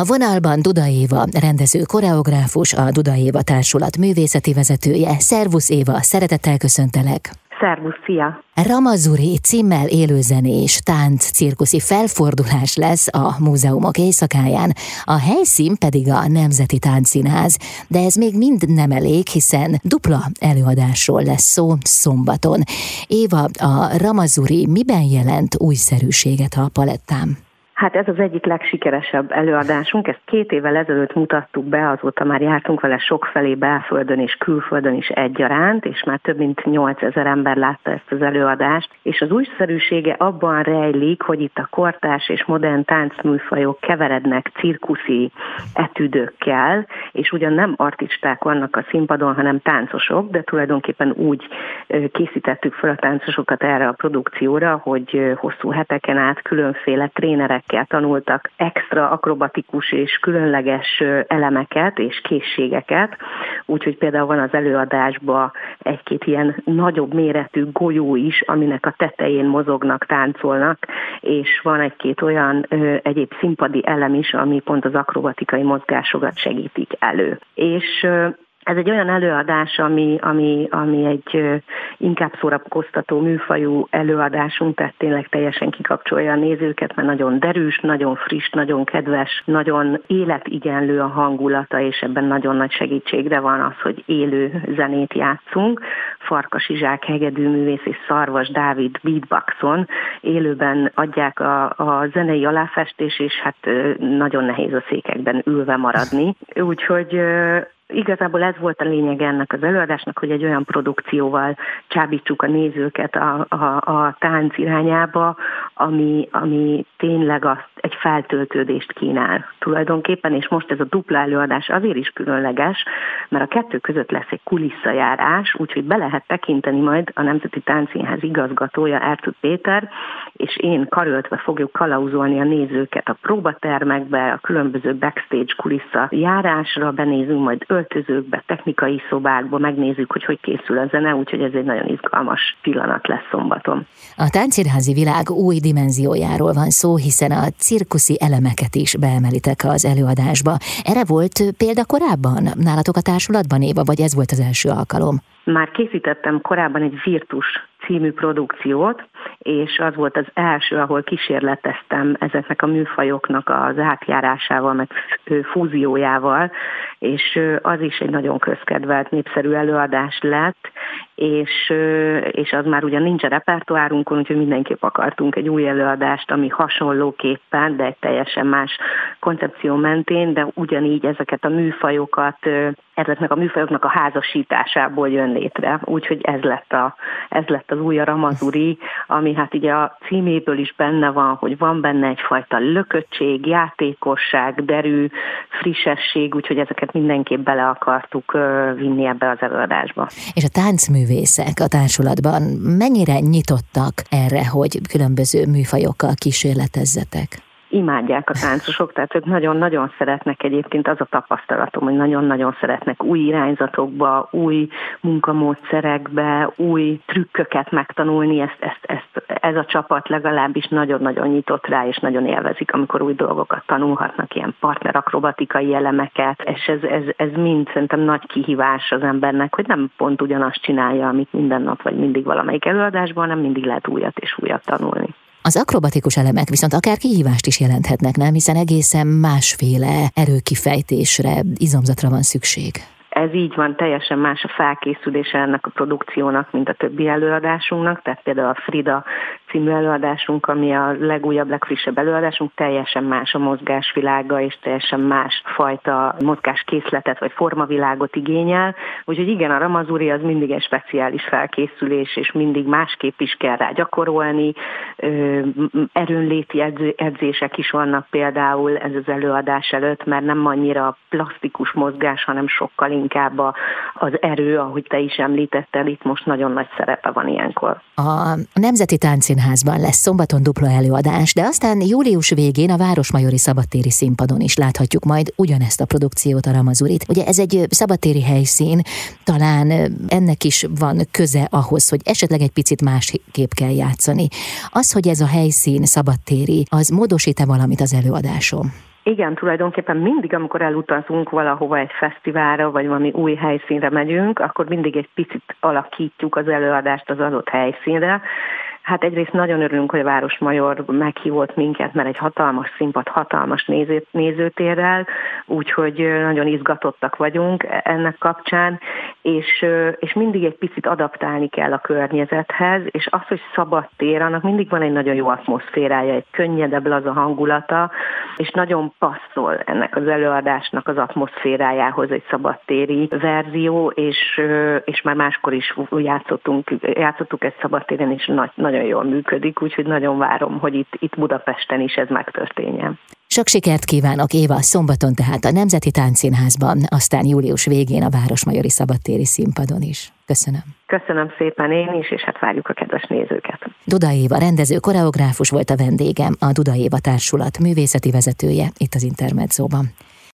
A vonalban Duda Éva, rendező koreográfus, a Duda Éva Társulat művészeti vezetője. Szervusz Éva, szeretettel köszöntelek! Szervusz, szia! Ramazuri címmel élőzenés, tánc, cirkuszi felfordulás lesz a múzeumok éjszakáján, a helyszín pedig a Nemzeti Táncszínház, de ez még mind nem elég, hiszen dupla előadásról lesz szó szombaton. Éva, a Ramazuri miben jelent újszerűséget a palettám? Hát ez az egyik legsikeresebb előadásunk, ezt két évvel ezelőtt mutattuk be, azóta már jártunk vele sokfelé belföldön és külföldön is egyaránt, és már több mint 8000 ember látta ezt az előadást, és az újszerűsége abban rejlik, hogy itt a kortás és modern táncműfajok keverednek cirkuszi etüdökkel, és ugyan nem artisták vannak a színpadon, hanem táncosok, de tulajdonképpen úgy készítettük fel a táncosokat erre a produkcióra, hogy hosszú heteken át különféle trénerek gyerekekkel tanultak extra akrobatikus és különleges elemeket és készségeket, úgyhogy például van az előadásban egy-két ilyen nagyobb méretű golyó is, aminek a tetején mozognak, táncolnak, és van egy-két olyan ö, egyéb színpadi elem is, ami pont az akrobatikai mozgásokat segítik elő. És ö, ez egy olyan előadás, ami, ami, ami egy inkább szórakoztató műfajú előadásunk, tehát tényleg teljesen kikapcsolja a nézőket, mert nagyon derűs, nagyon friss, nagyon kedves, nagyon életigenlő a hangulata, és ebben nagyon nagy segítségre van az, hogy élő zenét játszunk. Farkas Izsák, hegedűművész és Szarvas Dávid beatboxon élőben adják a, a zenei aláfestés, és hát nagyon nehéz a székekben ülve maradni. Úgyhogy Igazából ez volt a lényeg ennek az előadásnak, hogy egy olyan produkcióval csábítsuk a nézőket a, a, a tánc irányába, ami, ami tényleg azt egy feltöltődést kínál tulajdonképpen, és most ez a dupla előadás azért is különleges, mert a kettő között lesz egy kulisszajárás, úgyhogy be lehet tekinteni majd a Nemzeti Táncszínház igazgatója Ertut Péter, és én karöltve fogjuk kalauzolni a nézőket a próbatermekbe, a különböző backstage kulissza járásra, benézünk majd öltözőkbe, technikai szobákba, megnézzük, hogy hogy készül a zene, úgyhogy ez egy nagyon izgalmas pillanat lesz szombaton. A táncírházi világ új dimenziójáról van szó, hiszen a cirkuszi elemeket is beemelitek az előadásba. Erre volt példa korábban nálatok a társulatban, Éva, vagy ez volt az első alkalom? Már készítettem korábban egy Virtus című produkciót, és az volt az első, ahol kísérleteztem ezeknek a műfajoknak az átjárásával, meg fúziójával, és az is egy nagyon közkedvelt, népszerű előadás lett, és, és az már ugyan nincs a repertoárunkon, úgyhogy mindenképp akartunk egy új előadást, ami hasonlóképpen, de egy teljesen más koncepció mentén, de ugyanígy ezeket a műfajokat, ezeknek a műfajoknak a házasításából jön létre. Úgyhogy ez lett, a, ez lett az új Ramazuri, ami hát ugye a címéből is benne van, hogy van benne egyfajta lököttség, játékosság, derű, frissesség, úgyhogy ezeket mindenképp bele akartuk vinni ebbe az előadásba. És a táncművészek a társulatban mennyire nyitottak erre, hogy különböző műfajokkal kísérletezzetek? Imádják a táncosok, tehát ők nagyon-nagyon szeretnek egyébként az a tapasztalatom, hogy nagyon-nagyon szeretnek új irányzatokba, új munkamódszerekbe, új trükköket megtanulni, ezt, ezt, ezt, ez a csapat legalábbis nagyon-nagyon nyitott rá, és nagyon élvezik, amikor új dolgokat tanulhatnak, ilyen partnerakrobatikai elemeket, és ez, ez, ez mind szerintem nagy kihívás az embernek, hogy nem pont ugyanazt csinálja, amit minden nap, vagy mindig valamelyik előadásban, hanem mindig lehet újat és újat tanulni. Az akrobatikus elemek viszont akár kihívást is jelenthetnek, nem? Hiszen egészen másféle erőkifejtésre, izomzatra van szükség. Ez így van, teljesen más a felkészülése ennek a produkciónak, mint a többi előadásunknak, tehát például a Frida című előadásunk, ami a legújabb, legfrissebb előadásunk, teljesen más a mozgásvilága, és teljesen más fajta mozgáskészletet vagy formavilágot igényel. Úgyhogy igen, a ramazúri az mindig egy speciális felkészülés, és mindig másképp is kell rá gyakorolni. Erőnléti edzések is vannak például ez az előadás előtt, mert nem annyira plastikus mozgás, hanem sokkal inkább az erő, ahogy te is említetted, itt most nagyon nagy szerepe van ilyenkor. A Nemzeti Táncszínházban lesz szombaton dupla előadás, de aztán július végén a Városmajori Szabadtéri Színpadon is láthatjuk majd ugyanezt a produkciót, a Ramazurit. Ugye ez egy szabadtéri helyszín, talán ennek is van köze ahhoz, hogy esetleg egy picit másképp kell játszani. Az, hogy ez a helyszín szabadtéri, az módosít-e valamit az előadásom? Igen, tulajdonképpen mindig, amikor elutazunk valahova egy fesztiválra, vagy valami új helyszínre megyünk, akkor mindig egy picit alakítjuk az előadást az adott helyszínre, Hát egyrészt nagyon örülünk, hogy a Városmajor meghívott minket, mert egy hatalmas színpad, hatalmas néző, nézőtérrel, úgyhogy nagyon izgatottak vagyunk ennek kapcsán, és, és mindig egy picit adaptálni kell a környezethez, és az, hogy szabad tér, annak mindig van egy nagyon jó atmoszférája, egy könnyedebb a hangulata, és nagyon passzol ennek az előadásnak az atmoszférájához egy szabadtéri verzió, és, és már máskor is játszottunk, játszottuk egy szabadtéren, és nagy, nagyon jól működik, úgyhogy nagyon várom, hogy itt, itt Budapesten is ez megtörténjen. Sok sikert kívánok Éva szombaton tehát a Nemzeti Táncszínházban, aztán július végén a Városmajori Szabadtéri Színpadon is. Köszönöm. Köszönöm szépen én is, és hát várjuk a kedves nézőket. Duda Éva rendező koreográfus volt a vendégem, a Duda Éva Társulat művészeti vezetője itt az Intermedzóban.